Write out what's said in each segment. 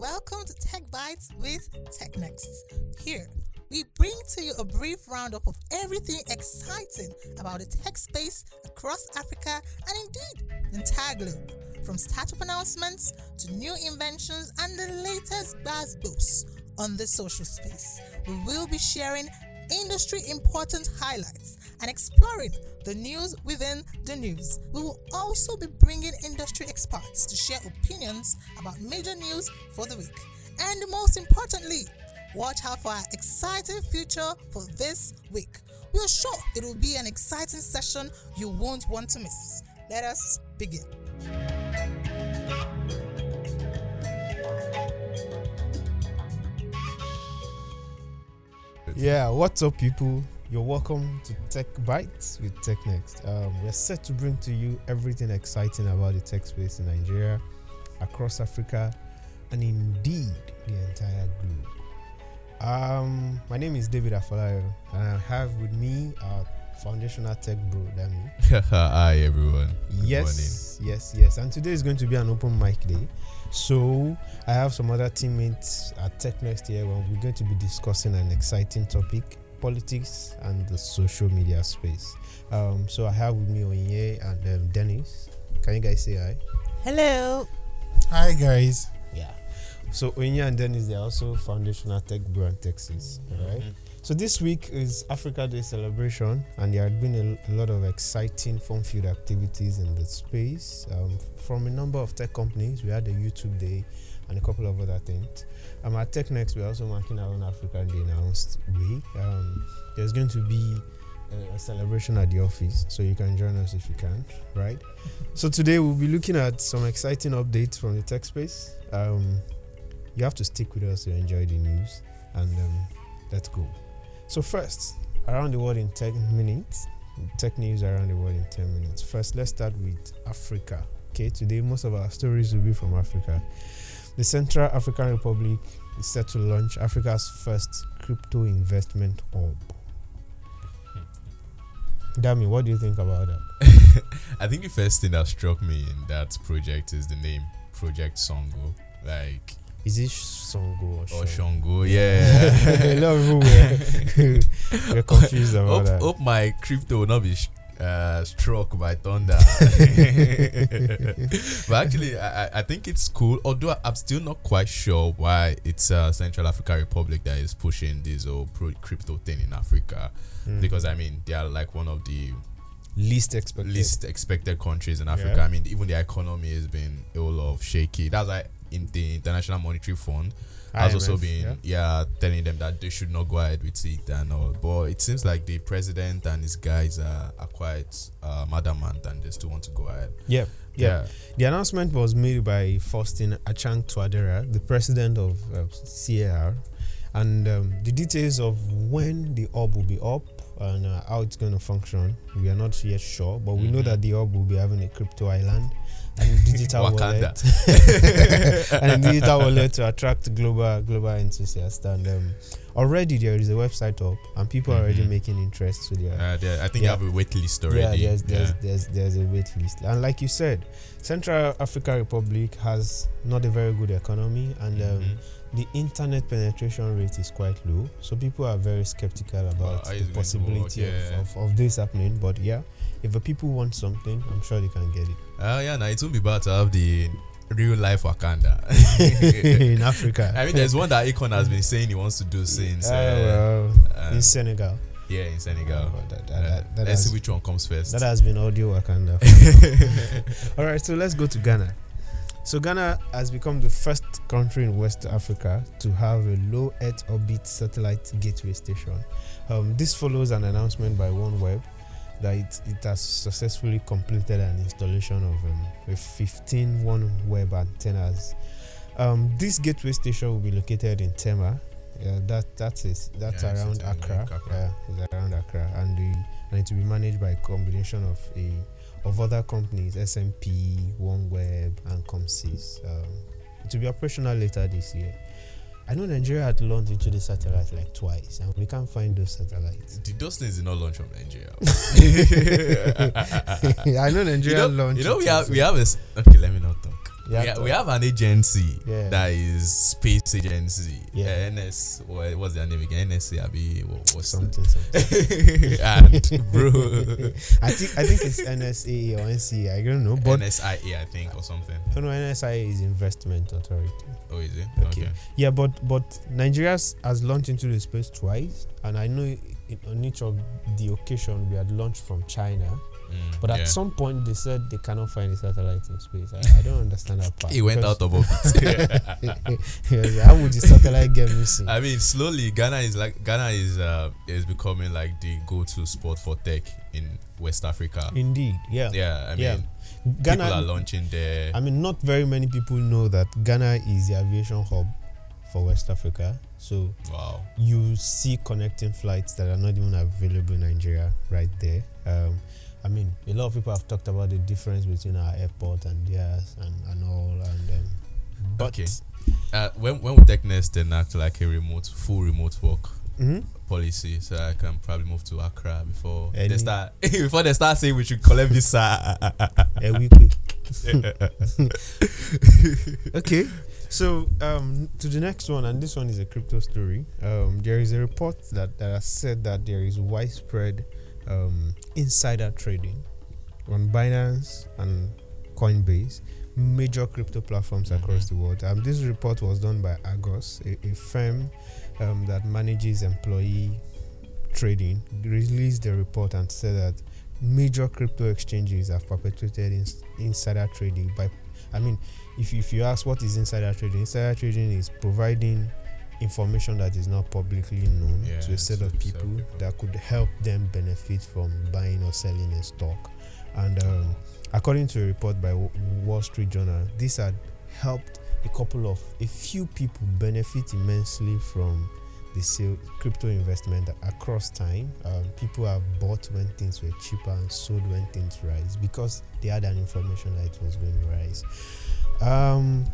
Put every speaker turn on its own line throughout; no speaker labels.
welcome to Techbytes with TechNext. Here, we bring to you a brief roundup of everything exciting about the tech space across Africa and indeed the entire globe. From startup announcements to new inventions and the latest buzz boosts on the social space. We will be sharing industry important highlights and exploring the news within the news. We will also be bringing industry experts to share opinions about major news for the week. And most importantly, watch out for our exciting future for this week. We are sure it will be an exciting session you won't want to miss. Let us begin.
Yeah, what's up, people? You're welcome to Tech Bites with TechNext. Um, we're set to bring to you everything exciting about the tech space in Nigeria, across Africa, and indeed the entire globe. Um, my name is David Afolayo, and I have with me our foundational tech bro, Dami.
Hi everyone. Good
yes, yes, yes. And today is going to be an open mic day. So I have some other teammates at TechNext here where we're going to be discussing an exciting topic politics and the social media space. Um, so I have with me Onye and um, Dennis. Can you guys say hi?
Hello.
Hi guys.
Yeah. So Onye and Dennis, they're also foundational tech bro and Texas. All right? So this week is Africa Day celebration, and there had been a, a lot of exciting fun-filled activities in the space um, from a number of tech companies. We had a YouTube Day and a couple of other things. Um, at TechNext, we're also marking our own African Day announced way. Um, there's going to be a, a celebration at the office, so you can join us if you can, right? so today we'll be looking at some exciting updates from the tech space. Um, you have to stick with us to enjoy the news, and um, let's go. So first, around the world in 10 minutes, tech news around the world in 10 minutes. First, let's start with Africa. Okay, today most of our stories will be from Africa. The Central African Republic is set to launch Africa's first crypto investment hub. Dami, what do you think about that?
I think the first thing that struck me in that project is the name Project Songo. Like
Is it Songo or
or
Shongo?
Shongo, yeah.
a lot of people were, were confused about
hope,
that.
hope my crypto will not be uh, struck by thunder. but actually, I, I- think it's cool. Although I'm still not quite sure why it's uh, Central African Republic that is pushing this whole pro- crypto thing in Africa.
Mm.
Because I mean, they are like one of the
least expected.
least expected countries in Africa.
Yeah.
I mean, even the economy has been a whole of shaky. That's why in the International Monetary Fund has also been
yeah.
yeah. telling them that they should not go ahead with it and all. But it seems like the president and his guys are, are quite um, adamant and they still want to go ahead.
Yep. Yeah. The announcement was made by Faustin-Archange Touadéra, the president of uh, CAR, and um, the details of when the hub will be up and uh, how it's going to function, we are not yet sure, but we know
Mhm.
that the hub will be having a crypto island and digital wallet and a digital wallet to attract global global enthusiasts. And um, already there is a website up, and people are already
Mhm.
making interest. So they are
Uh, I think they have a wait list already.
yeah, there's, there's,
Yeah.
there's, there's a wait list. And like you said, Central African Republic has not a very good economy and um,
Mhm.
the internet penetration rate is quite low. So people are very skeptical about
how
the
is it going to
possibility
work? Yeah.
of, of, of this happening. But yeah, if the people want something, I'm sure they can get it.
Oh Uh, yeah, now it won't be bad to have the real life Wakanda.
in Africa.
I mean, there's one that Akon has been saying he wants to do since.
Ah,
uh,
well,
uh,
in Senegal.
yeah, in Senegal.
But that, that,
Uh,
that, that
let's
has,
see which one comes first.
that has been audio Wakanda. All right, so let's go to Ghana. So Ghana has become the first country in West Africa to have a low Earth orbit satellite gateway station. Um, this follows an announcement by OneWeb that it, it has successfully completed an installation of um, a 15 OneWeb antennas. Um, this gateway station will be located in Tema. Yeah, that that is that's
Yeah,
around Accra.
Accra.
Yeah, it's around Accra, and the and it will be managed by a combination of a of other companies, SMP, OneWeb, and Comsys. Um, it will be operational later this year. I know Nigeria had launched into the satellite like twice, and we can't find those satellites.
Did those things did not launch from Nigeria?
I know
you
Nigeria
know,
launched.
you know we have we have a okay. Let me not talk.
You
we, we have an agency
Yeah.
that is space agency.
Yeah.
Uh, NS. What, what's their name again? NSA. Abi, what, what's
something, something.
and bro,
I think I think it's NSA or NCA. I don't know, but
NSIA, I think, or something.
oh no, NSIA is Investment Authority.
Oh, is it?
Okay. Yeah, but but Nigeria has- has launched into the space twice, and I know it, on each of the occasion we had launched from China.
Mm,
But
yeah.
at some point they said they cannot find a satellite in space. I, I don't understand that part.
He went out of orbit.
How would the satellite get missing?
I mean, slowly Ghana is like Ghana is uh is becoming like the go-to spot for tech in West Africa.
Indeed, yeah.
Yeah, I mean,
Yeah.
people are launching there.
I mean, not very many people know that Ghana is the aviation hub for West Africa. So
Wow.
you see connecting flights that are not even available in Nigeria right there. Um, I mean, a lot of people have talked about the difference between our airport and theirs and, and all. And um, but
Okay. Uh, when when we take next then act like a remote, full remote work
Mhm.
policy, so I can probably move to Accra before
Any-
they start before they start saying we should collect visa.
a weekly. okay, so um, to the next one, and this one is a crypto story. Um, there is a report that, that has said that there is widespread um, insider trading on Binance and Coinbase, major crypto platforms across the world. Um, this report was done by Argus, a, a firm um, that manages employee trading, released the report and said that major crypto exchanges have perpetuated ins- insider trading by i mean if, if you ask what is insider trading insider trading is providing information that is not publicly known
Yeah,
to a set of people,
people.
that could help them benefit from buying or selling a stock and um, according to a report by wall street journal this had helped a couple of a few people benefit immensely from the sale crypto investment across time. Um, people have bought when things were cheaper and sold when things rise because they had an information that it was going to rise. Um,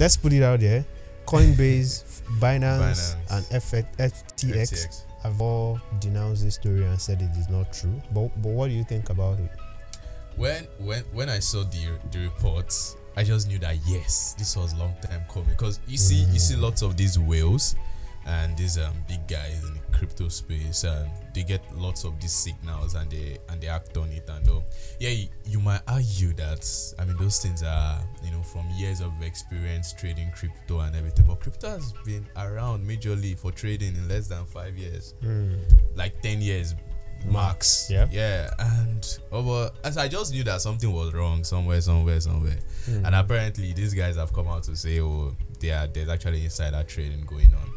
let's put it out there. Coinbase, Binance,
Binance.
and FX, FTX
FTX.
have all denounced this story and said it is not true. But but what do you think about it?
When when when I saw the the reports, I just knew that yes, this was long time coming. Because you see you see mm. lots of these whales and these um big guys in the crypto space and they get lots of these signals and they and they act on it. And um, yeah you, you might argue that I mean those things are you know from years of experience trading crypto and everything but crypto has been around majorly for trading in less than five years. Like 10 years max.
Yeah.
yeah and oh, but as i just knew that something was wrong somewhere somewhere somewhere. And apparently these guys have come out to say oh there there's actually insider trading going on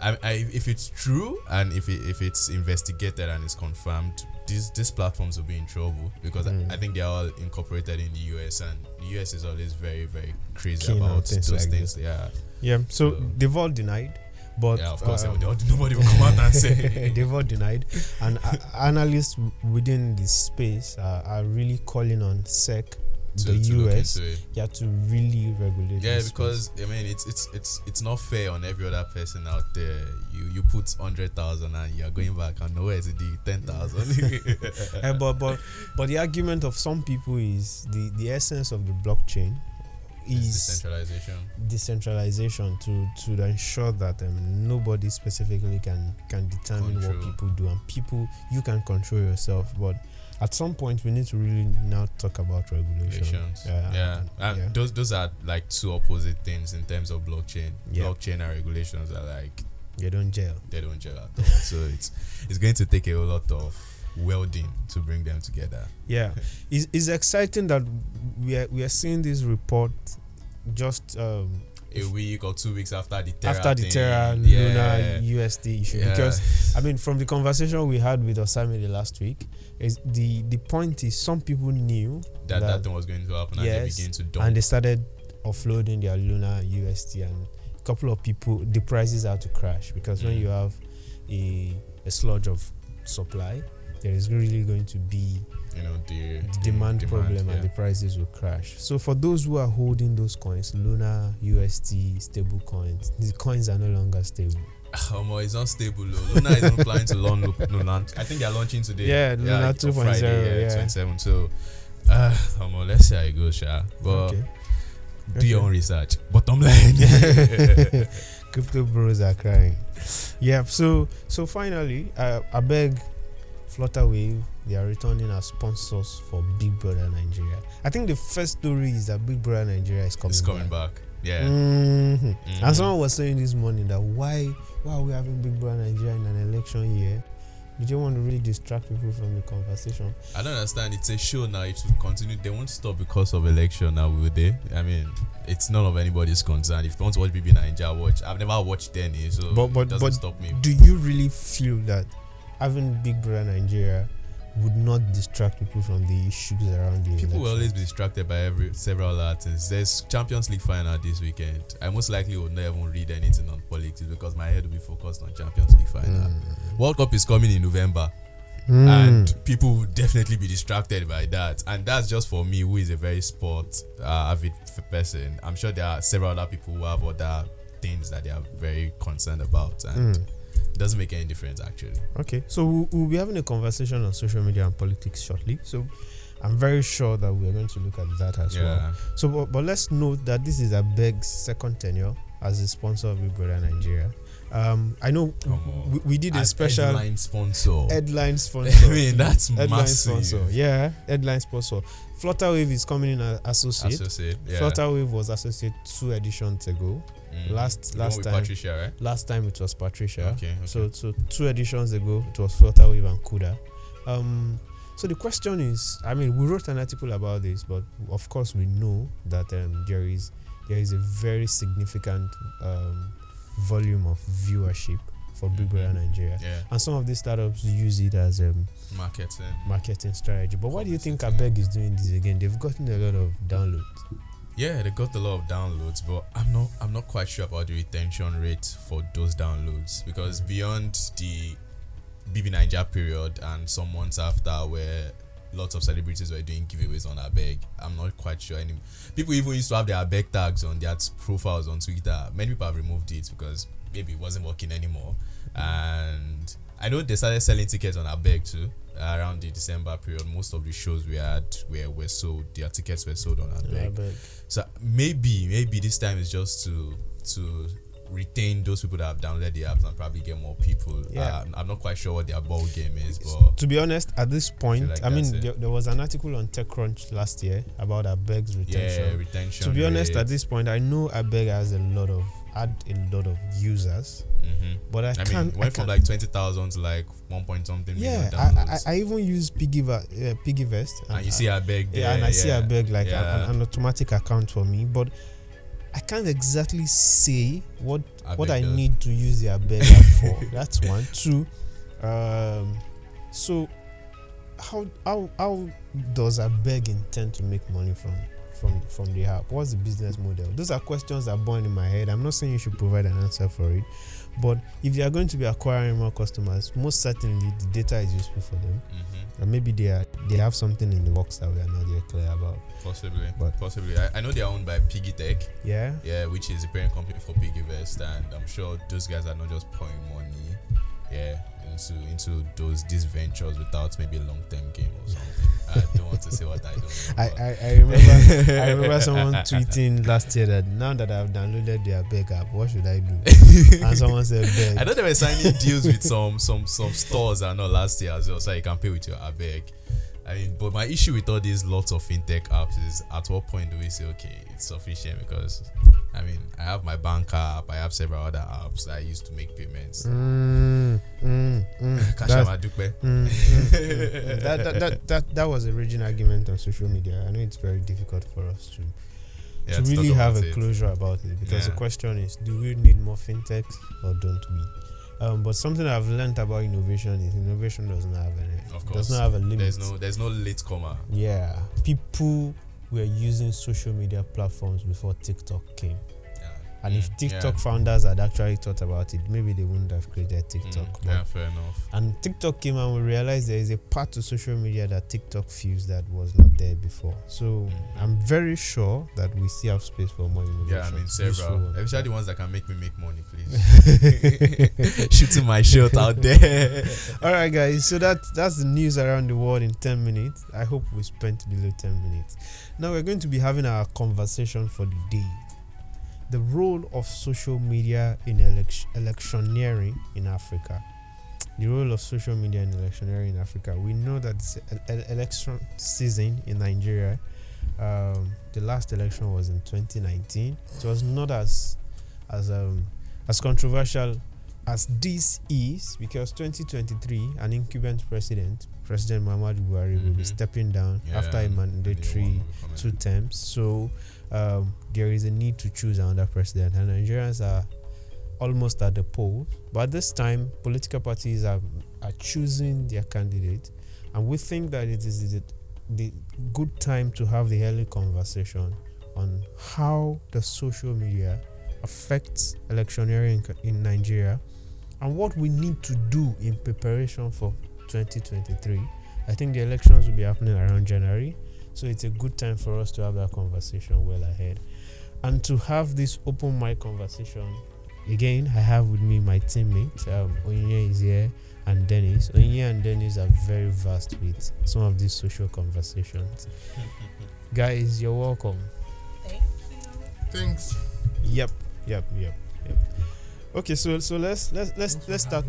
I, I, if it's true and if it, if it's investigated and it's confirmed these these platforms will be in trouble because I, I think they're all incorporated in the US and the US is always very very crazy
Keen
about
things
those
like
things yeah.
Yeah. So
So-
they've all denied, but
yeah of course
um,
they would- nobody will come out and say.
They've all denied, and uh, analysts within this space uh, are really calling on SEC,
to-
the
to
US,
you
have to really regulate.
Yeah, because I mean it's it's it's it's not fair on every other person out there. You you put hundred thousand and you're going back and nowhere to the ten thousand.
space. Uh, but but but the argument of some people is the the essence of the blockchain is
decentralization.
decentralization to to ensure that um, nobody specifically can can determine what people do and people you can control yourself but at some point we need to really now talk about
Regulations.
Yeah,
yeah,
and- yeah.
those those are like two opposite things in terms of blockchain.
Yeah.
Blockchain and regulations are like
they don't gel.
they don't gel at all. so it's it's going to take a lot of welding to bring them together.
yeah it's, it's exciting that we are we are seeing this report just um,
A week or two weeks after the Terra
after the
thing.
Terra
yeah.
Luna USD issue
Yeah.
because I mean from the conversation we had with Osamide last week is the the point is some people knew
that, that
that-
thing was going to happen and
Yes,
they begin to dump
and they started offloading their Luna USD and a couple of people the prices had to crash because when
Mm.
you have a a sludge of supply there is really going to be
you know the,
the
the
demand, problem
yeah.
and the prices will crash so for those who are holding those coins Luna USD stable coins the coins are no longer stable
Um, it's not stable. Though. Luna is not planning to launch. No, launch. I think they're launching today.
Yeah, Luna
on
2.0,
Friday,
yeah.
27. So, uh, um, let's see how it goes, Sha. But
okay
Do your
Okay.
own research. Bottom line.
Crypto bros are crying. Yeah. So so finally, uh, Abeg Flutterwave. They are returning as sponsors for Big Brother Nigeria. I think the first story is that Big Brother Nigeria is coming.
it's coming
back.
back. Yeah.
Mhm.
Mhm.
And someone was saying this morning that why why are we having Big Brother Nigeria in an election year? You don't want to really distract people from the conversation.
I don't understand. It's a show now. It will continue. They won't stop because of election now, will they? I mean, it's none of anybody's concern. If you want to watch BB Nigeria, watch. I've never watched any, so
But- but-
it doesn't
but
stop me.
Do you really feel that having Big Brother Nigeria would not distract people from the issues around the
People will always be distracted by every several other things. There's Champions League final this weekend. I most likely will not even read anything on politics because my head will be focused on Champions League final. World Cup is coming in November.
Mm.
and people will definitely be distracted by that and that's just for me who is a very sport uh, avid person i'm sure there are several other people who have other things that they are very concerned about and
Mm.
Doesn't make any difference actually
Okay, so we'll, we'll be having a conversation on social media and politics shortly. So I'm very sure that we're going to look at that as well. So, but, but let's note that this is Abeg's second tenure as a sponsor of Big Brother Nigeria. Um, I know we, we did a
As
special
headline sponsor
headline sponsor.
i mean that's
headline
massive
sponsor. Yeah, headline sponsor. Flutterwave is coming in as associate.
associate yeah
Flutterwave was associate two editions ago.
Mm.
last- last time-
patricia right
Last time it was Patricia.
okay, okay.
So so two editions ago it was Flutterwave and Kuda. Um, so the question is, I mean, we wrote an article about this, but of course we know that um, there is there is a very significant um, volume of viewership for Big Brother Nigeria,
yeah
and some of these startups use it as um,
marketing
marketing strategy. But why do you think Abeg is doing this again? They've gotten a lot of downloads.
Yeah, they got a lot of downloads, but I'm not I'm not quite sure about the retention rate for those downloads because mm. beyond the BBNaija period and some months after where lots of celebrities were doing giveaways on Abeg, I'm not quite sure any people even used to have their Abeg tags on their profiles on Twitter. Many people have removed it because maybe it wasn't working anymore. And I know they started selling tickets on Abeg too around the December period. Most of the shows we had were, were sold, their tickets were sold on Abeg. So maybe maybe this time is just to to retain those people that have downloaded the apps and probably get more people.
Yeah.
Uh, I'm not quite sure what their ball game is, but
To be honest, at this point,
like
I mean, there, there was an article on TechCrunch last year about Abeg's retention.
yeah, retention.
to be honest, at this point, I know Abeg has a lot of had a lot of users,
Mhm.
but I,
I mean,
can't. I
went from
can't-
like twenty thousand to like one point something
yeah,
million
I, I. I even use Piggyvest, uh, Piggyvest,
and you see Abeg
yeah, and I see
yeah.
Abeg like
yeah.
an, an automatic account for me, but I can't exactly say what what I
does.
need to use the Abeg for. That's one. Two, um, so how how how does Abeg intend to make money from from from the app? What's the business model? Those are questions that are born in my head. I'm not saying you should provide an answer for it, but if they are going to be acquiring more customers, most certainly the data is useful for them,
Mhm.
and maybe they are they have something in the works that we are not yet clear about.
Possibly,
But-
possibly. I, I know they are owned by Piggy Tech,
Yeah.
yeah, which is the parent company for Piggyvest, and I'm sure those guys are not just pouring money, yeah, into into those these ventures without maybe a long term game. To say what I don't.
I, I, I remember I remember someone tweeting last year that now that I've downloaded their Beg app, what should I do? And someone said Beg.
I know they were signing deals with some some some stores and all last year as well, so you can pay with your Abeg. I mean, but my issue with all these lots of fintech apps is at what point do we say okay, it's sufficient? Because I mean, I have my bank app, I have several other apps that I use to make payments.
Mm, mm, mm.
Cash
That's-
App Adupe.
that, that, that, that, that was a raging argument on social media. I know it's very difficult for us to,
Yeah,
to really have a
it.
closure about it because the question is do we need more fintechs or don't we? Um, but something I've learned about innovation is innovation does not have any,
Of course.
does not have a limit.
There's no there's no late comer.
Yeah, people were using social media platforms before TikTok came. And if
Mm,
TikTok
yeah.
founders had actually thought about it, maybe they wouldn't have created TikTok.
Mm, yeah, fair enough.
And TikTok came and we realized there is a part to social media that TikTok feels that was not there before. So
Mm.
I'm very sure that we still have space for more innovation.
Yeah, I mean several, especially the ones that can make me make money, please. Shooting my shot out there.
All right, guys. So that that's the news around the world in ten minutes. I hope we spent below ten minutes. Now we're going to be having our conversation for the day. The role of social media in elec- electioneering in Africa. The role of social media in electioneering in Africa. We know that election season in Nigeria. Um, the last election was in 2019. It was not as as um, as controversial as this is because 2023 an incumbent president president muhammadu buhari will be
Mhm.
stepping down
Yeah,
after a mandatory
anyone will come in.
two terms so um, there is a need to choose another president and nigerians are almost at the polls but this time political parties are, are choosing their candidate and we think that it is the, the good time to have the early conversation on how the social media affects electioneering in Nigeria and what we need to do in preparation for 2023. I think the elections will be happening around January, so it's a good time for us to have that conversation well ahead. And to have this open mic conversation, again, I have with me my teammate, um, Onyinye is here, and Dennis. Onyinye and Dennis are very vast with some of these social conversations. Guys, you're welcome.
Thank you.
Thanks.
Yep, yep, yep, yep. Okay, so so let's let's let's let's start.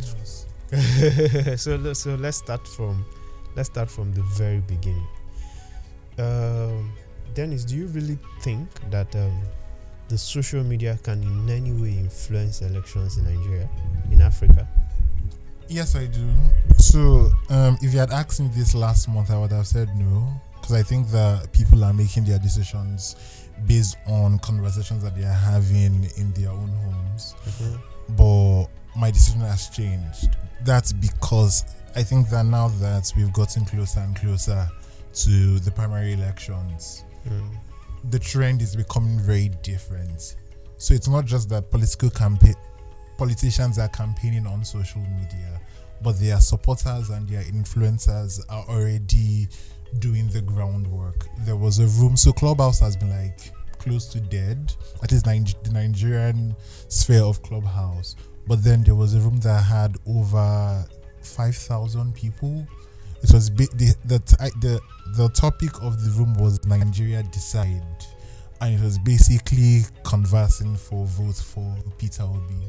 so let- so let's start from let's start from the very beginning. Um, Dennis, do you really think that um, the social media can in any way influence elections in Nigeria, in Africa?
Yes, I do. So, um, if you had asked me this last month, I would have said no, because I think that people are making their decisions based on conversations that they are having in their own homes. But my decision has changed. That's because I think that now that we've gotten closer and closer to the primary elections,
Mm.
the trend is becoming very different. So it's not just that political campaign politicians are campaigning on social media, but their supporters and their influencers are already doing the groundwork. There was a room, so Clubhouse has been like close to dead, at least the Nigerian sphere of Clubhouse. But then there was a room that had over 5,000 people. It was bi- the, the, the, the topic of the room was Nigeria Decide. And it was basically conversing for votes for Peter Obi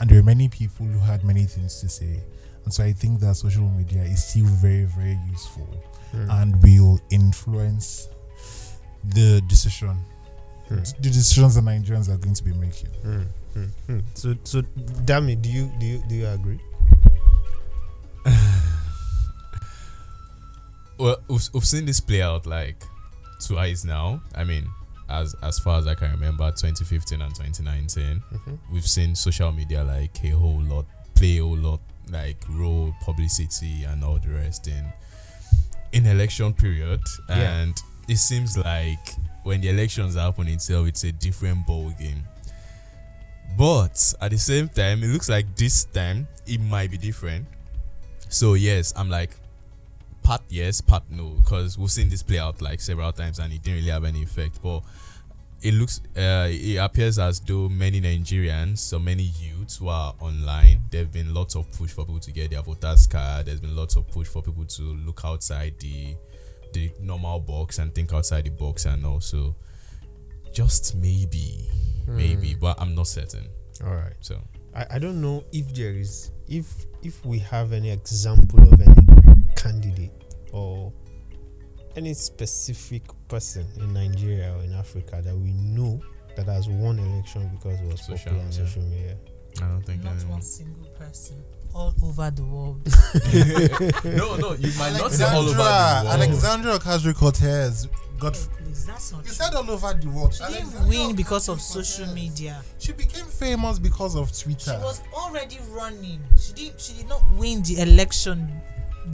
and there were many people who had many things to say and so i think that social media is still very very useful
Mm.
and will influence the decision
Mm.
the decisions the nigerians are going to be making
Mm, mm, mm. So, so, Dami, do you do you do you agree?
Well, we've, we've seen this play out like twice now. I mean, as as far as I can remember, 2015 and 2019,
Mhm.
we've seen social media like a whole lot play a whole lot like role, publicity, and all the rest in in election period.
Yeah.
And it seems like when the elections happen itself, it's a different ball game. But at the same time, it looks like this time it might be different. So yes, I'm like part yes, part no, because we've seen this play out like several times and it didn't really have any effect. But it looks, uh, it appears as though many Nigerians, so many youths who are online, there've been lots of push for people to get their voters card. There's been lots of push for people to look outside the the normal box and think outside the box, and also just maybe, maybe,
Mm.
but I'm not certain.
All right.
So
I, I don't know if there is if if we have any example of any candidate or any specific person in Nigeria or in Africa that we know that has won election because it was
Social
popular on
media.
social media.
I don't think
Not
anyone.
one single person all over the world.
no, no, you might not say all over the
Alexandra-
world.
alexandra ocasio-cortez got
Oh, please, that's not
you said all over the world
She didn't
Alexandra
win because of social media.
she became famous because of Twitter.
She was already running. She did. She did not win the election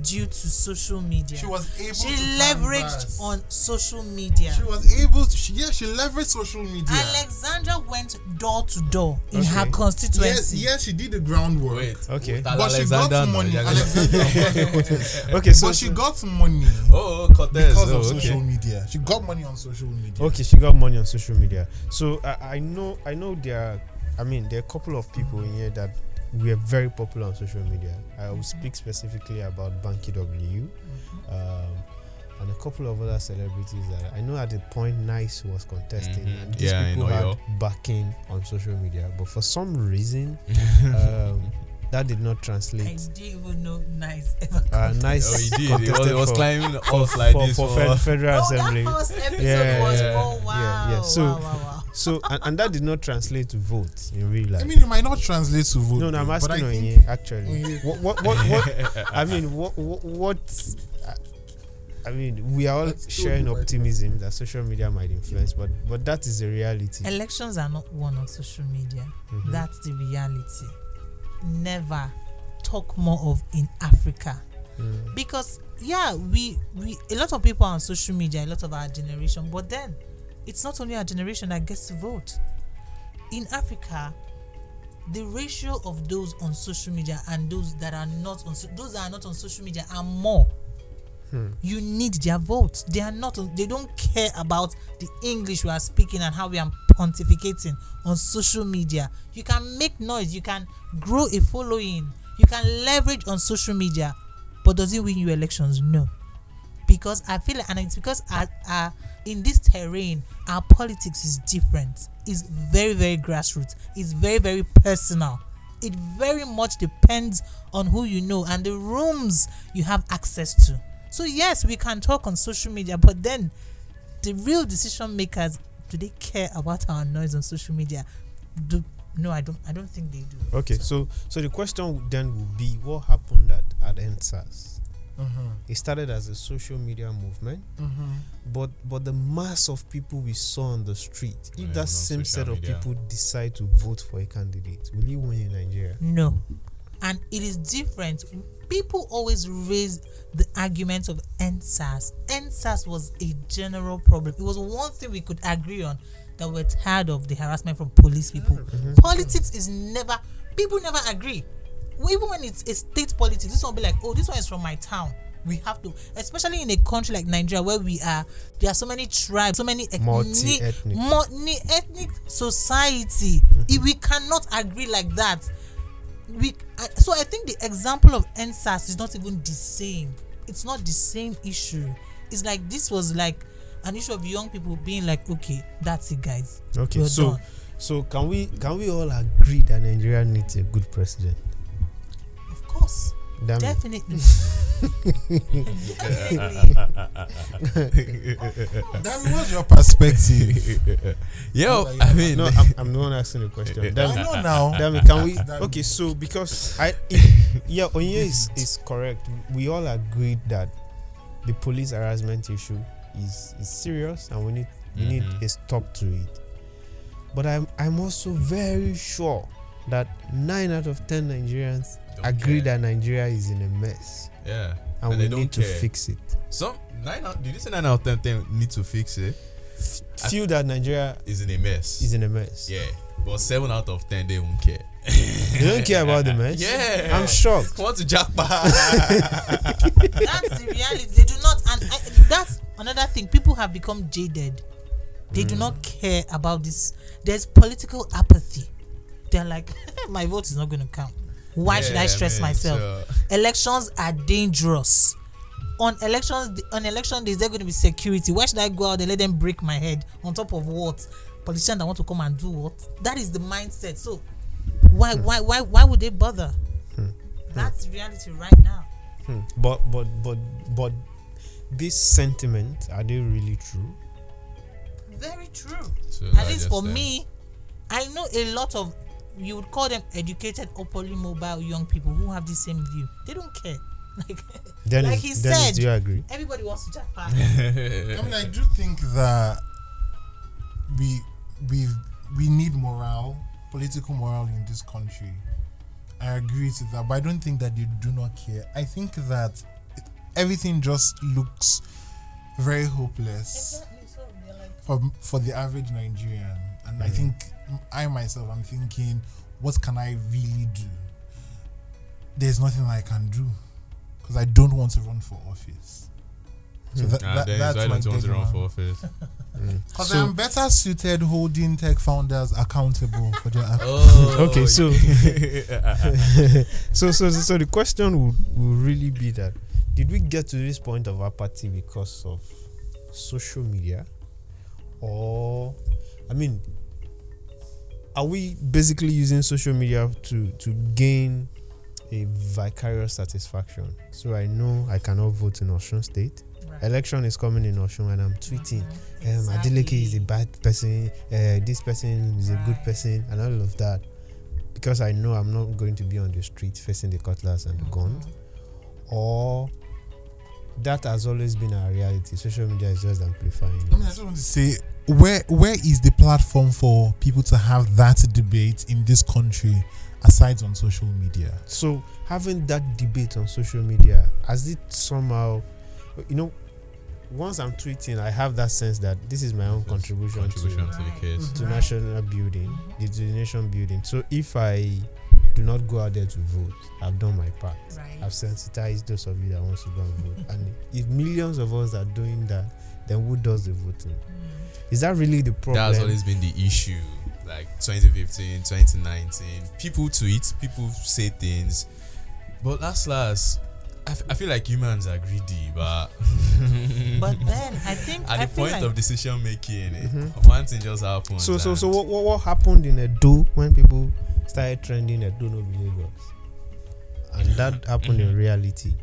due to social media.
She was able
She
to
leveraged
canvas.
on social media.
She was able to. She, yeah, she leveraged social media.
Alexandra went door to door in her
Okay.
yes,
constituency.
yes, she did the groundwork.
Wait.
Okay.
Tell
But she got
no,
money.
they're
Alexandra
Okay, so,
but she got money
Oh, oh, Cortez.
because
oh,
of
okay.
social media. She got money on social media.
okay, she got money on social media. So I, I know, I know there. Are, I mean, there are a couple of people in here that we are very popular on social media. I will speak specifically about Banky W, um, and a couple of other celebrities that I know at the point Nice was contesting,
Mhm.
and these
Yeah,
people had backing on social media, but for some reason, um, that did not
I
translate.
didn't even know nice ever.
Uh, nice.
Oh, he did. He was,
contested
he was
for-
climbing
for,
off like
for,
this.
for
for-
Federal
Oh, that
Assembly.
first episode
Yeah,
was
yeah,
oh wow,
yeah, yeah. So-
wow, wow, wow.
So and, and that did not translate to votes in real life.
I mean, it might not translate to vote.
no, no, I'm asking
think-
Onye, actually.
Onye-
What, what, what, what, I mean, what, what, what I mean, we are all
Let's
sharing
the right
optimism that social media might influence, but but that is the reality.
Elections are not won on social media.
Mhm.
That's the reality. Never talk more of in Africa.
Mm.
because yeah we we a lot of people are on social media a lot of our generation but then it's not only our generation that gets to vote in africa the ratio of those on social media and those that are not on those that are not on social media are more
Hmm.
you need their votes. They are not they don't care about the english we are speaking and how we are pontificating on social media. You can make noise. You can grow a following. You can leverage on social media. But does it win you elections? No. Because i feel like and it's because our, our in this terrain our politics is different. It's very very grassroots. It's very very personal. It very much depends on who you know and the rooms you have access to so yes we can talk on social media but then the real decision makers do they care about our noise on social media do no i don't i don't think they do
Okay, so so the question then would be, what happened at at EndSARS?
Mhm,
It started as a social media movement,
mhm.
but but the mass of people we saw on the street, if
Yeah,
that same set of
media.
people decide to vote for a candidate, will he win in Nigeria?
No. And it is different. People always raise the argument of EndSARS. EndSARS was a general problem. It was one thing we could agree on that we're tired of the harassment from police people. Mm-hmm. Politics is never, people never agree. Even when it's a state politics, this one will be like, oh, this one is from my town. We have to, especially in a country like Nigeria where we are, there are so many tribes, so many ethnic,
Multi-ethnic.
multi-ethnic society. Mm-hmm. If we cannot agree like that, we I, so I think the example of EndSARS is not even the same. It's not the same issue. It's like this was like an issue of young people being like, okay, that's it, guys.
Okay,
We're
so
done.
so can we can we all agree that Nigeria needs a good president?
Of course,
Damn
definitely.
Damn, what's your perspective?
Yo, I mean,
No, I'm, I'm the one asking the question.
I
Damn it.
know now.
Damn can we?
Damn.
Okay, so because I, it, yeah, Onye is, is correct. We all agreed that the police harassment issue is is serious and we need we need
Mhm.
a stop to it. But I'm I'm also very sure that nine out of ten Nigerians
Don't
agree
care.
that Nigeria is in a mess
yeah,
and,
And
we
they don't
need to fix it.
some nine out. Did you say nine out of ten, ten need to fix it? I-
Feel that Nigeria
Is in a mess.
is in a mess.
yeah, but seven out of ten they won't care.
They don't care about the mess.
Yeah,
I'm shocked.
Want to jackpot?
that's the reality. They do not, and I, that's another thing. People have become jaded. They
Mm.
do not care about this. There's political apathy. They're like, my vote is not going to count. Why should I stress
man,
myself?
so-
elections are dangerous. On elections on election days there going to be security. Why should i go out and let them break my head on top of what? Politicians that want to come and do what? That is the mindset. So why why why why would they bother? That's reality right now.
Hmm. But but but but this sentiment are they really true?
very true.
So
at least for
um,
me i know a lot of you would call them educated or polymobile young people who have the same view they don't care like
Dennis,
Like he
Dennis,
said.
do you agree?
everybody wants to jackpot
I mean, I do think that we we we need morale, political morale in this country. I agree to that, but I don't think that they do not care. I think that everything just looks very hopeless for for the average Nigerian. And I think I myself, I'm thinking, what can I really do? There's nothing I can do because I don't want to run for office. So hmm. that,
Nah,
that-
Dennis,
that's
why
my
don't want to run
dilemma.
for office? Hmm.
Because
So-
I'm better suited holding tech founders accountable for their act-
oh,
Okay, so-
yeah.
so so so the question would, would really be that did we get to this point of apathy because of social media or i mean are we basically using social media to to gain a vicarious satisfaction? So i know i cannot vote in Osun state. Election is coming in Osun and i'm tweeting um, Adeleke is a bad person, uh, this person is a good person, and all of that. Because I know I'm not going to be on the street facing the cutlass and the gun, or that has always been our reality. Social media is just amplifying
I mean, I just want to say, where where is the platform for people to have that debate in this country, aside on social media?
So having that debate on social media, has it somehow, you know, once I'm tweeting, I have that sense that this is my own contribution,
Contribution
to
to the case.
to
mm-hmm.
national building, mm-hmm. the, the nation building. So if I do not go out there to vote, I've done my part.
Right.
I've sensitized those of you that wants to go and vote. and if millions of us are doing that, then who does the voting? Mm-hmm. Is that really the problem?
That's always been the issue. Like 2015, 2019, people tweet, people say things, but last last, I, f- I feel like humans are greedy, but
But then I think
at
I
the point
like
of decision making, it-
Mhm.
one thing just happens.
so so so what, what, what happened in Edo when people started trending Edo no be Lagos? And that happened in reality.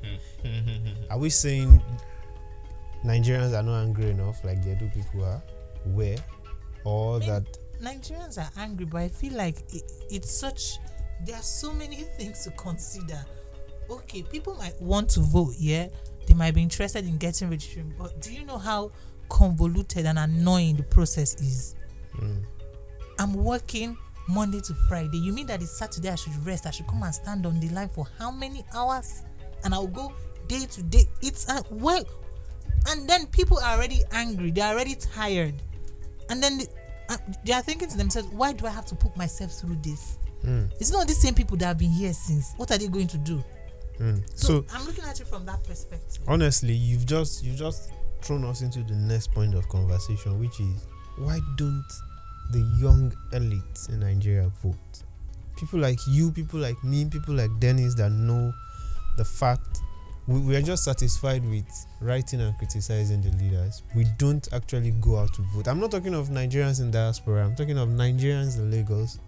Are we saying Nigerians are not angry enough like the Edo people are? Where? Or
mean,
that
Nigerians are angry, but I feel like it, it's such. There are so many things to consider. Okay, people might want to vote, yeah. They might be interested in getting registration, but do you know how convoluted and annoying the process is?
Mm.
I'm working Monday to Friday. You mean that it's Saturday I should rest? I should come and stand on the line for how many hours? And I'll go day to day. It's uh, well, and then people are already angry. They're already tired, and then they, uh, they are thinking to themselves, "Why do I have to put myself through this?"
Mm.
It's not the same people that have been here since. What are they going to do?
Mm.
So,
so
I'm looking at it from that perspective.
honestly you've just you've just thrown us into the next point of conversation which is why don't the young elites in nigeria vote people like you people like me people like dennis that know the fact we, we are just satisfied with writing and criticizing the leaders we don't actually go out to vote i'm not talking of nigerians in diaspora i'm talking of nigerians in lagos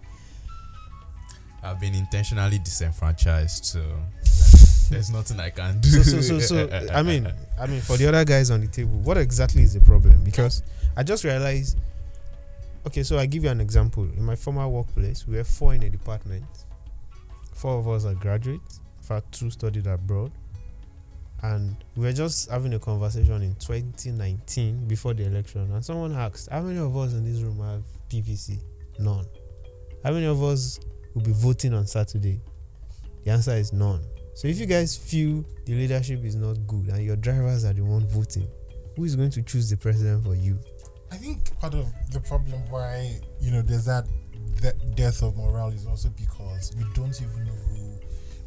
I've been intentionally disenfranchised, so there's nothing I can do.
so, so, so, so I mean, I mean, for the other guys on the table, what exactly is the problem? Because I just realized. Okay, so I give you an example. In my former workplace, we were four in a department. Four of us are graduates. In fact, two studied abroad, and we were just having a conversation in 2019 before the election, and someone asked, "How many of us in this room have PVC? None. How many of us will be voting on Saturday? The answer is none. So if you guys feel the leadership is not good and your drivers are the one voting, who is going to choose the president for you?
I think part of the problem why you know there's that, that death of morale is also because we don't even know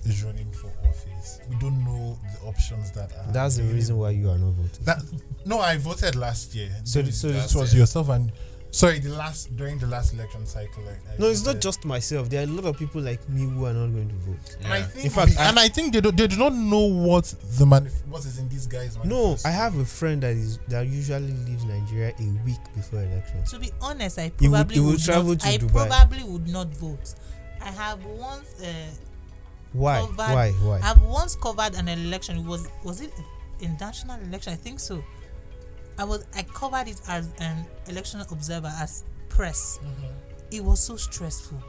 is running for office. We don't know the options that are.
That's the reason why you are not voting.
That no, I voted last year.
So-
This-
so
this was
year.
yourself and sorry, the last during the last election cycle. Like, I
No, it's not just myself. There are a lot of people like me who are not going to vote.
And I
Yeah.
think,
In fact,
we-
I-
and I think they do, they do not know what the man what is in these guys.
No. I have a friend that is that usually leaves Nigeria a week before election.
To be honest, I
He would-
probably
he would
would,
travel
not.
to
I
Dubai.
probably would not vote. I have once. Uh,
Why?
Covered-
Why? Why?
I've once covered an election. It was was it a national election? I think so. I was I covered it as an election observer as press. Mm-hmm. It was so stressful.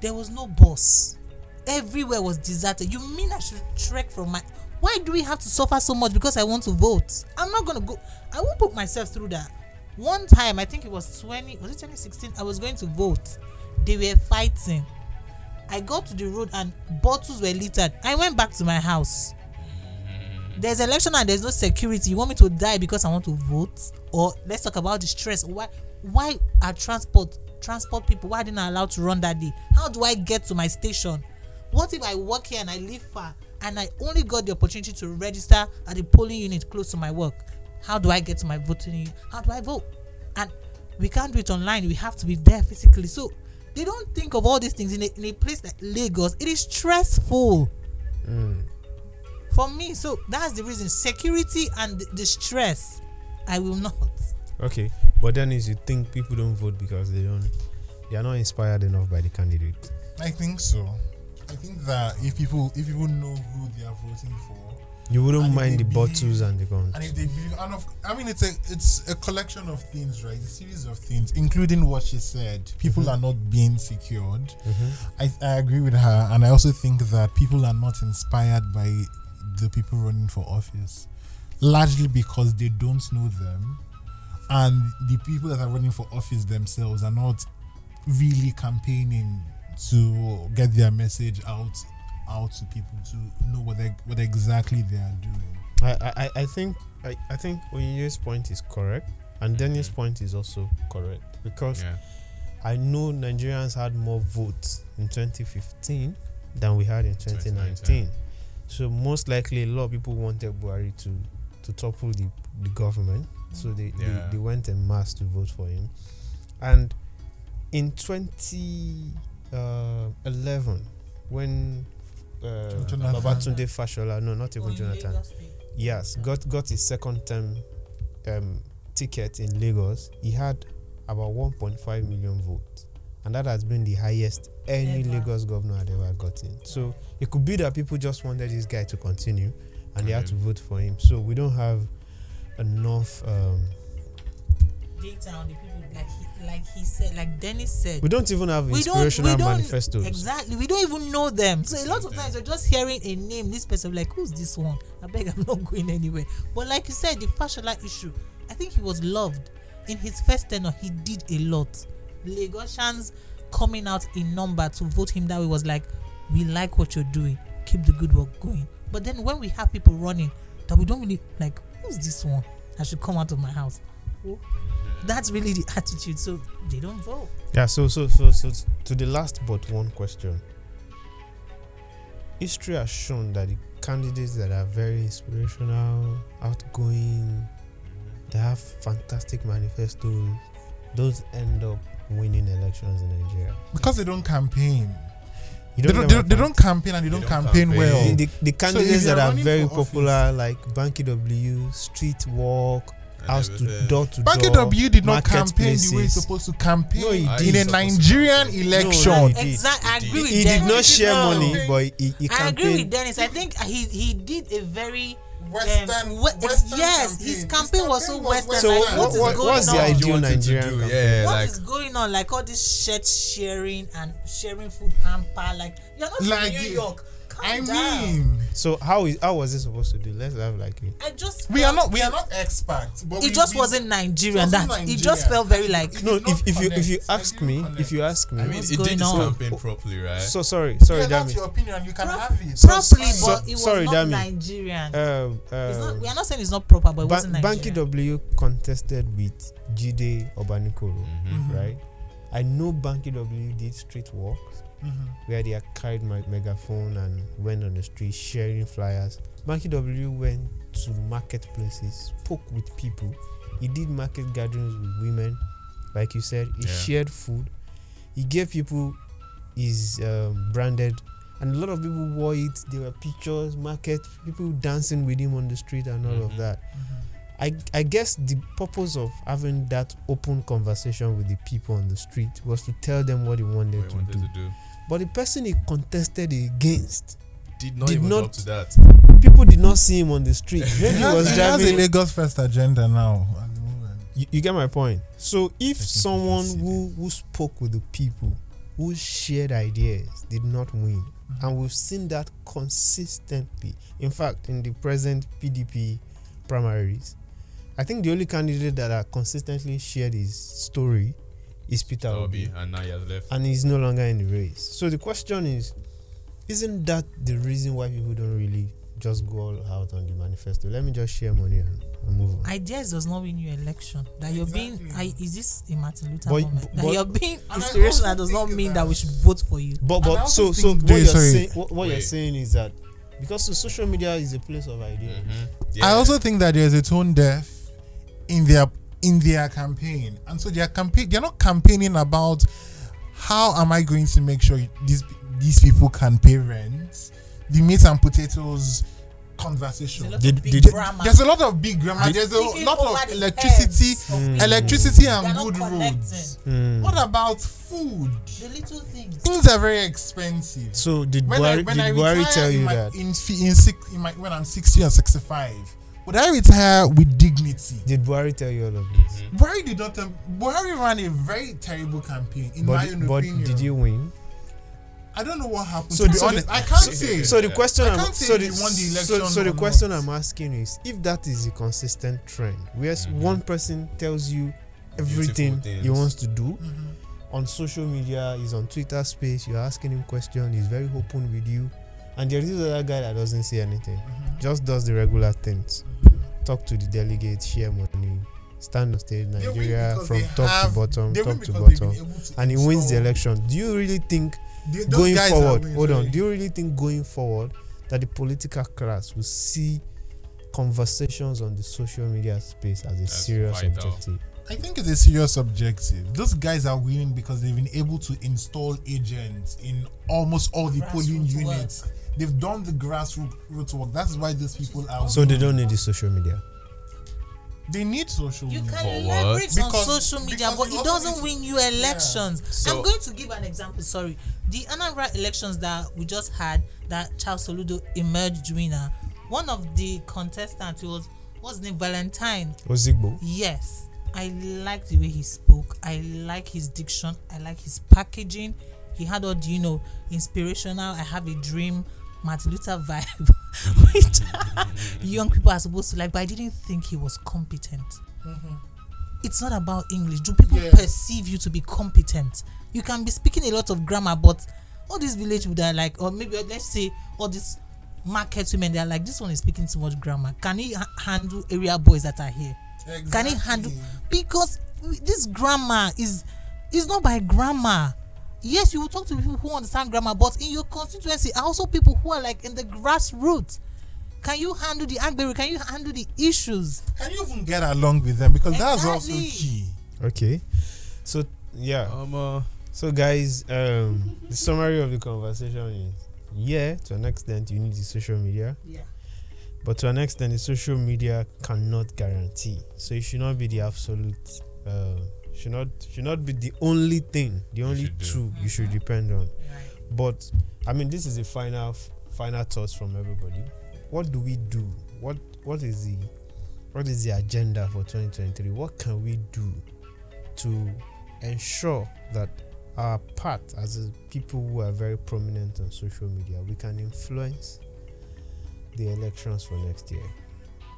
There was no boss. Everywhere was deserted. You mean I should trek from my why do we have to suffer so much because I want to vote? I'm not gonna go I won't put myself through that. One time, I think it was 20 was it 2016? I was going to vote. They were fighting. I got to the road and bottles were littered. I went back to my house. there's election and there's no security. You want me to die because i want to vote? Or let's talk about the stress. Why why are transport transport people why didn't i allowed to run that day? How do i get to my station? What if i work here and i live far and i only got the opportunity to register at the polling unit close to my work? How do i get to my voting how do i vote? And we can't do it online. We have to be there physically. So they don't think of all these things in a, in a place like lagos. It is stressful. Mm. For me so that's the reason. Security and the, the stress i will not.
Okay, but then is you think people don't vote because they don't, they are not inspired enough by the candidate.
I think so. I think that if people if people know who they are voting for,
You wouldn't
And
mind the
believe-
bottles and the guns.
and if they believe, and of, I mean, it's a it's a collection of things, right? A series of things, including what she said. People mm-hmm. are not being secured. Mm-hmm. I, I agree with her, and I also think that people are not inspired by the people running for office, largely because they don't know them, and the people that are running for office themselves are not really campaigning to get their message out out to people to know what they, what exactly they are doing.
I, I, I think I, I think Onye's point is correct, and mm-hmm. Dennis' point is also correct because
Yeah.
I know Nigerians had more votes in 2015 than we had in 2019.
2019.
So most likely, a lot of people wanted Buhari to to topple the, the government, so they,
Yeah.
they they went en masse to vote for him. And in 2011, uh, when uh,
Jonathan.
Babatunde Fashola, no, not even Jonathan, yes, got got his second term um, ticket in Lagos, he had about 1.5 million votes, and that has been the highest any
Ever.
Lagos governor had ever gotten. So it could be that people just wanted this guy to continue, and they had to vote for him. So we don't have enough. Um,
data on the people like he like he said like dennis said.
We don't even have
we don't
inspirational
we don't
manifestos.
exactly. We don't even know them. So a lot of times you're just hearing a name this person like who's this one? I beg i'm not going anywhere. But like you said the fashola issue i think he was loved. In his first tenure he did a lot. Lagosians coming out in number to vote him that way was like we like what you're doing. Keep the good work going. But then when we have people running that we don't really like who's this one i should come out of my house? Who? That's really the attitude so they don't vote
Yeah, so so so so to the last but one question. History has shown that the candidates that are very inspirational, outgoing, they have fantastic manifestos, those end up winning elections in Nigeria.
Because they don't campaign.
You
They
don't,
don't, they, don't, they don't campaign and they,
They
don't,
don't
campaign,
campaign.
well.
the, the, the candidates
you're
that are very
for office-
popular, like Banky W, Street Walk,
And
house to
everything.
door to
Banky
door,
W did not campaign the way he's supposed to campaign
No, he
did.
in a
He's supposed to
Nigerian election.
No, he did.
exactly i agree
did.
with
He
Dennis.
did not share
No.
money, but he, he
I agree with. Dennis. I think he he did a very
Western-
um,
Western
yes,
campaign.
his
His
campaign was so
campaign was
Western.
So
like,
Western.
what
what,
is
what,
going
what's
on?
the
What
ideal Nigerian campaign?
yeah,
What
like
is going on? Like all this shirt sharing and sharing food hamper. Like you're not
Like
in New York. Calm
I
down.
mean,
So how is how was it supposed to do? Let's have like a
I just
we are not we are not experts, but
It
we,
just
we,
wasn't Nigerian.
wasn't
That it just felt very like.
no. If, if you if you ask me,
connect.
if you ask me,
I mean,
What's
it
going
did its
on?
campaign properly, right?
so sorry, sorry,
Yeah, that's
Dami.
your opinion. You can
Pro-
have it.
Properly,
So-
but it was
sorry,
not
Dami.
Nigerian.
Um,
it's not,
um,
we are not saying it's not proper, but it
Ba-
wasn't
Banky W contested with Jide Obanikoro,
Mhm.
right? I know Banky W did street walks
Mhm.
where they carried my megaphone and went on the street sharing flyers. Banky W went to marketplaces, spoke with people. He did market gatherings with women, like you said. He
Yeah.
shared food. He gave people his um, branded, and a lot of people wore it. There were pictures, market people dancing with him on the street, and all of
Mhm.
that. I, I guess the purpose of having that open conversation with the people on the street was to tell them what he wanted
What
to
he wanted
do.
to do.
But the person he contested against,
Did not
Did
even
not-
up to that.
people did not see him on the street. When
He has,
was
he has a Lagos first agenda now. at the moment.
you, you get my point. So if someone who, who spoke with the people, who shared ideas, did not win, mm-hmm. and we've seen that consistently. In fact, in the present PDP primaries, I think the only candidate that are consistently shared his story is Peter Obi.
Obi, and now he has left.
and he's no longer in the race. So the question is, isn't that the reason why people don't really just go all out on the manifesto. Let me just share money and, and move on.
Ideas does not win you election. That you're being, I, is this a Martin Luther
But-
moment? that
but-
you're being
I
inspirational does not mean
that-
that we should vote for you.
But but so so what you're
sorry.
saying what, what you're saying is that because the social media is a place of ideas.
Mm-hmm.
I also think that there's a tone deaf in their in their campaign. And so their campaign they're not campaigning about how am I going to make sure these these people can pay rent. The meat and potatoes conversation.
There's
a
lot of big
grammar.
There's a lot of big grammar. There's a lot of electricity,
hmm.
electricity and good roads.
Mm.
What about food?
The little things.
Things are very expensive.
So did
when I, when
did
I
tell you in
my,
that?
In, in, six, in my, when I'm 60 or 65, but I retire with dignity.
Did Buhari tell you all of this? Mm-hmm.
Buhari did not. Tell, Buhari ran a very terrible campaign, in
but, my
own
but
opinion.
But did you win?
I don't know what happened.
So, the, so
honest, I can't say.
So the question I'm so the, so, so the question
not.
I'm asking is if that is a consistent trend, where
mm-hmm.
one person tells you everything he wants to do
mm-hmm.
on social media, he's on Twitter space, you're asking him questions, he's very open with you, and there is this other guy that doesn't say anything,
Mhm.
just does the regular things, talk to the delegates, share money, stand on stage,
They
Nigeria from top
have-
to bottom, top to
because they've been
bottom,
to
and he wins the election. Do you really think
They-
going forward,
winning,
hold on. Do you really think going forward that the political class will see conversations on the social media space as a
That's
serious
vital.
objective?
I think it's a serious objective. Those guys are winning because they've been able to install agents in almost all the polling
Grassroots work.
units. They've done the grassroots work. That's why these people are.
So they don't need the social media.
They need social
You
media.
can
For what?
leverage on
Because-
social media, but it doesn't
to-
win you elections.
So-
I'm going to give an example. Sorry, the Anambra elections that we just had, that Charles Soludo emerged winner. One of the contestants was what's his name Valentine.
Ozigbo.
Yes, I like the way he spoke. I like his diction. I like his packaging. He had all the, you know, inspirational. I have a dream, Martin Luther vibe, which young people are supposed to like. But I didn't think he was competent. It's not about English. Do people
Yeah.
perceive you to be competent? You can be speaking a lot of grammar, but all these village that are like, or maybe let's say all these market women, they're like, this one is speaking too much grammar. Can he ha- handle area boys that are here? Can he handle because this grammar is is not by grammar. Yes, you will talk to people who understand grammar, but in your constituency are also people who are like in the grassroots. Can you handle the angry? Can you handle the issues?
Can you even get along with them? Because that's also key.
Okay. So yeah.
Um, uh,
So guys, um, the summary of the conversation is yeah, to an extent you need the social media,
Yeah.
but to an extent the social media cannot guarantee. So it should not be the absolute. Uh, should not should not be the only thing, the only
two do.
tool you should mm-hmm. depend on.
Right.
But I mean, this is a final final thoughts from everybody. What do we do? What what is the what is the agenda for 2023? What can we do to ensure that our part as a people who are very prominent on social media, we can influence the elections for next year?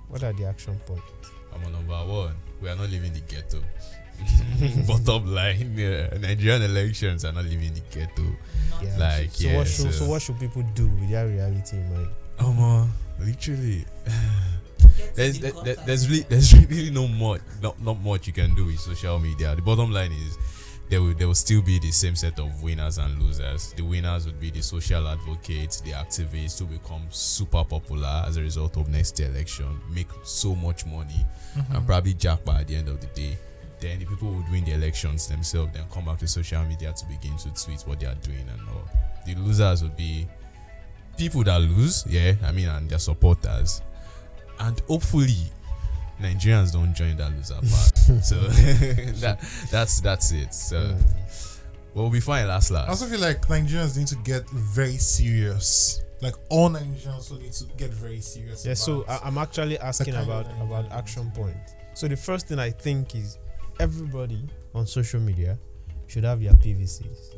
What are the action points?
I'm on number one. We are not leaving the ghetto. Bottom line, yeah, Nigerian elections are not leaving the ghetto.
Yeah.
Like,
so
yeah,
what should so
so-
what should people do with their reality in mind?
Um, uh, literally, there's there, there- there's really there's really no much not not much you can do with social media. The bottom line is there will there will still be the same set of winners and losers. The winners would be the social advocates, the activists who become super popular as a result of next election, make so much money, and probably jackpot at the end of the day. Then the people who would win the elections themselves then come back to social media to begin to tweet what they are doing and all. The losers would be people that lose, yeah, I mean, and their supporters, and hopefully Nigerians don't join that loser part. so that that's that's it. So mm. we'll be fine last last.
I also feel like Nigerians need to get very serious. Like all Nigerians also need to get very serious.
Yeah, so
about-
I, I'm actually asking about about action points. So the first thing I think is everybody on social media should have their PVCs,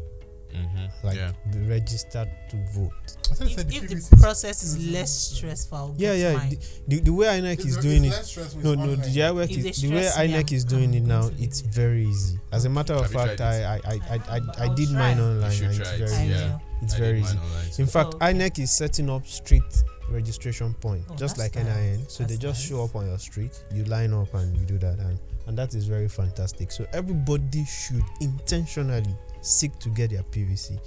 Mm-hmm.
like
yeah.
be registered to vote.
I
If,
said the
if the process is less stressful,
Yeah, yeah. The, the, the way INEC
it's-
is doing it. No, no. The,
online.
way, is, the way INEC is doing
I'm
it now, it's
it.
very easy. As a matter of fact, I, I, I, I, I, I did
try.
mine online. and it's very,
I
yeah.
it's very easy.
mine online
In fact,
Okay.
INEC is setting up street registration point,
Oh,
just like
nice.
NIN. So they just show up on your street, you line up and you do that, and and that is very fantastic. So everybody should intentionally seek to get their PVC.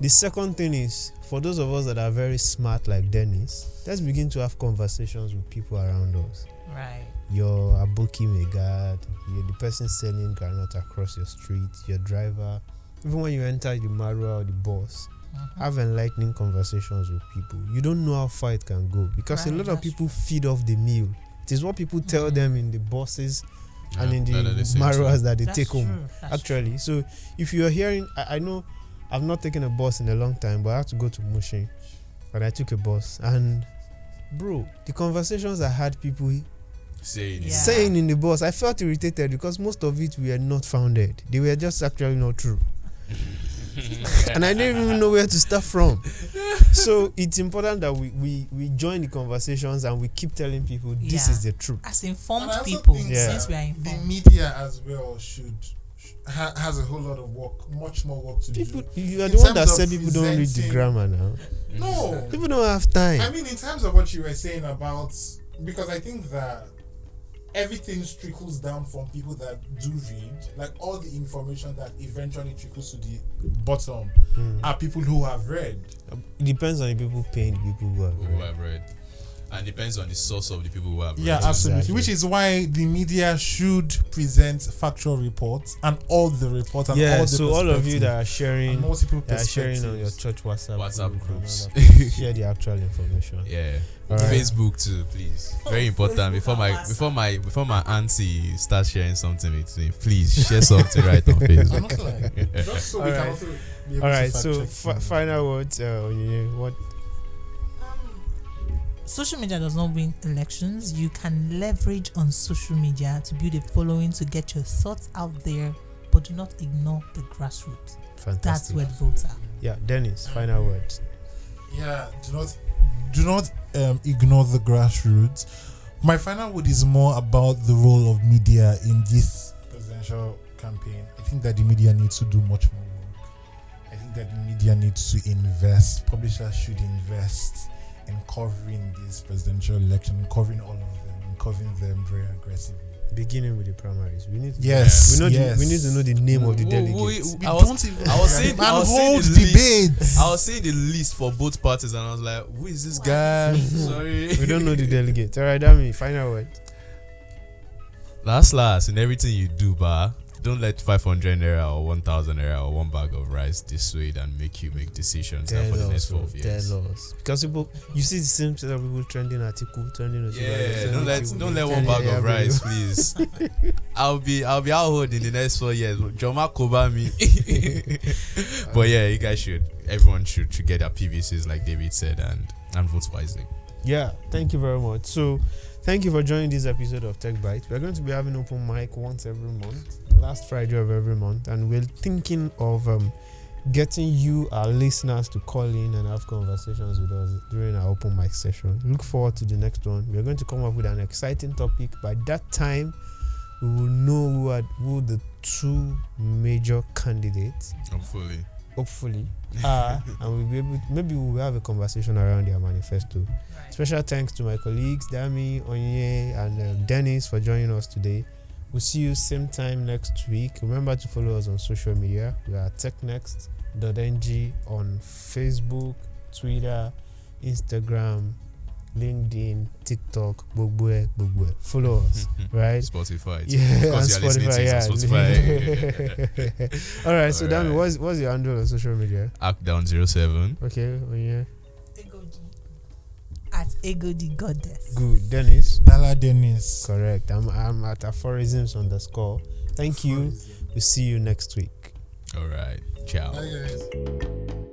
The second thing is for those of us that are very smart like Dennis, let's begin to have conversations with people around us.
Right.
Your aboki megad, you're the person selling granite across your street, your driver, even when you enter the marua or the bus,
Mhm.
have enlightening conversations with people. You don't know how far it can go because a lot of people feed off the meal. It is what people tell
Mhm.
them in the buses and
Yeah,
in the
that are the
maruas that they
That's
take home
true. That's
actually. So if you are hearing, I, I know I've not taken a bus in a long time, but I had to go to Mushin, and I took a bus, and bro, the conversations I had people
Saying.
Yeah.
saying in the bus, I felt irritated because most of it were not founded. They were just actually not true, and I didn't even know where to start from. So it's important that we we we join the conversations and we keep telling people this
Yeah.
is the truth.
As informed
And I also
people,
think
Yeah.
since we are
The media as well should ha, has a whole lot of work, much more work to
People,
do.
you are
In
the one that said people don't read the grammar now.
No,
People don't have time.
I mean in terms of what you were saying about because I think that everything trickles down from people that do read. Like all the information that eventually trickles to the bottom
Mm.
are people who have read.
It depends on the people paying the people who have
Who have read. And depends on the source of the people who have.
Yeah, absolutely.
Exactly.
Which is why the media should present factual reports and all the reports and
Yeah,
all the
so all of you that are sharing,
multiple
that are sharing on your church WhatsApp,
WhatsApp
group
groups.
all share the actual information.
Yeah.
All right.
Facebook too, please. Very important. Before my before my before my auntie starts sharing something with me, please share something right on Facebook.
not lying. Just so we can
Alright.
also be able
All
to
right, so
check
final words. Uh, what?
Social media does not win elections. You can leverage on social media to build a following to get your thoughts out there, but do not ignore the grassroots. Fantastic. That's
Fantastic.
where the votes are.
Yeah, Dennis. Final words.
Yeah, do not do not um, ignore the grassroots. My final word is more about the role of media in this presidential campaign. I think that the media needs to do much more work. I think that the media needs to invest. Publishers should invest in covering this presidential election, covering all of them, and covering them very aggressively.
Beginning with the primaries. We need. To
Yes,
We know.
yes.
The, we need to know the name of the
Who- who-
delegates.
who-
We
I was-
don't even
I was saying- I was saying
hold
the list.
debates.
I was seeing the list for both parties and I was like, who is this guy? Sorry.
we don't know the delegates. All right, that means final word.
Last last in everything you do, ba. Don't let 500 naira or 1000 naira or one bag of rice dissuade and make you make decisions for the next
us, oh,
12 years.
us. Because people, you see the same set of people trending article, trending. article,
Yeah, don't let don't let one bag of rice, please. I'll be I'll be out hold in the next four years. Joma cover me. but yeah, you guys should everyone should should get their PVCs like David said and and vote wisely.
Yeah, thank you very much. So, thank you for joining this episode of Tech Byte. We're going to be having open mic once every month, last Friday of every month, and we're thinking of um, getting you, our listeners, to call in and have conversations with us during our open mic session. Look forward to the next one. We're going to come up with an exciting topic. By that time, we will know who are who the two major candidates
Hopefully.
hopefully are and we'll be able maybe we'll have a conversation around their manifesto special thanks to my colleagues dami onye and uh, dennis for joining us today we'll see you same time next week remember to follow us on social media we are technext.ng on facebook twitter instagram linkedin tiktok gbogbo ẹ. follow us right
Spotify.
yeah,
of course
and
you're listening to it on Spotify.
All right, so Dami,
Alright.
what's what's your handle on social media?
Act down 07.
Okay, oh yeah.
At Ego the Goddess.
good. Dennis,
Dala Dennis.
correct. I'm I'm at aphorisms underscore. Thank you. We'll see you next week.
All right. Ciao.
Bye, guys.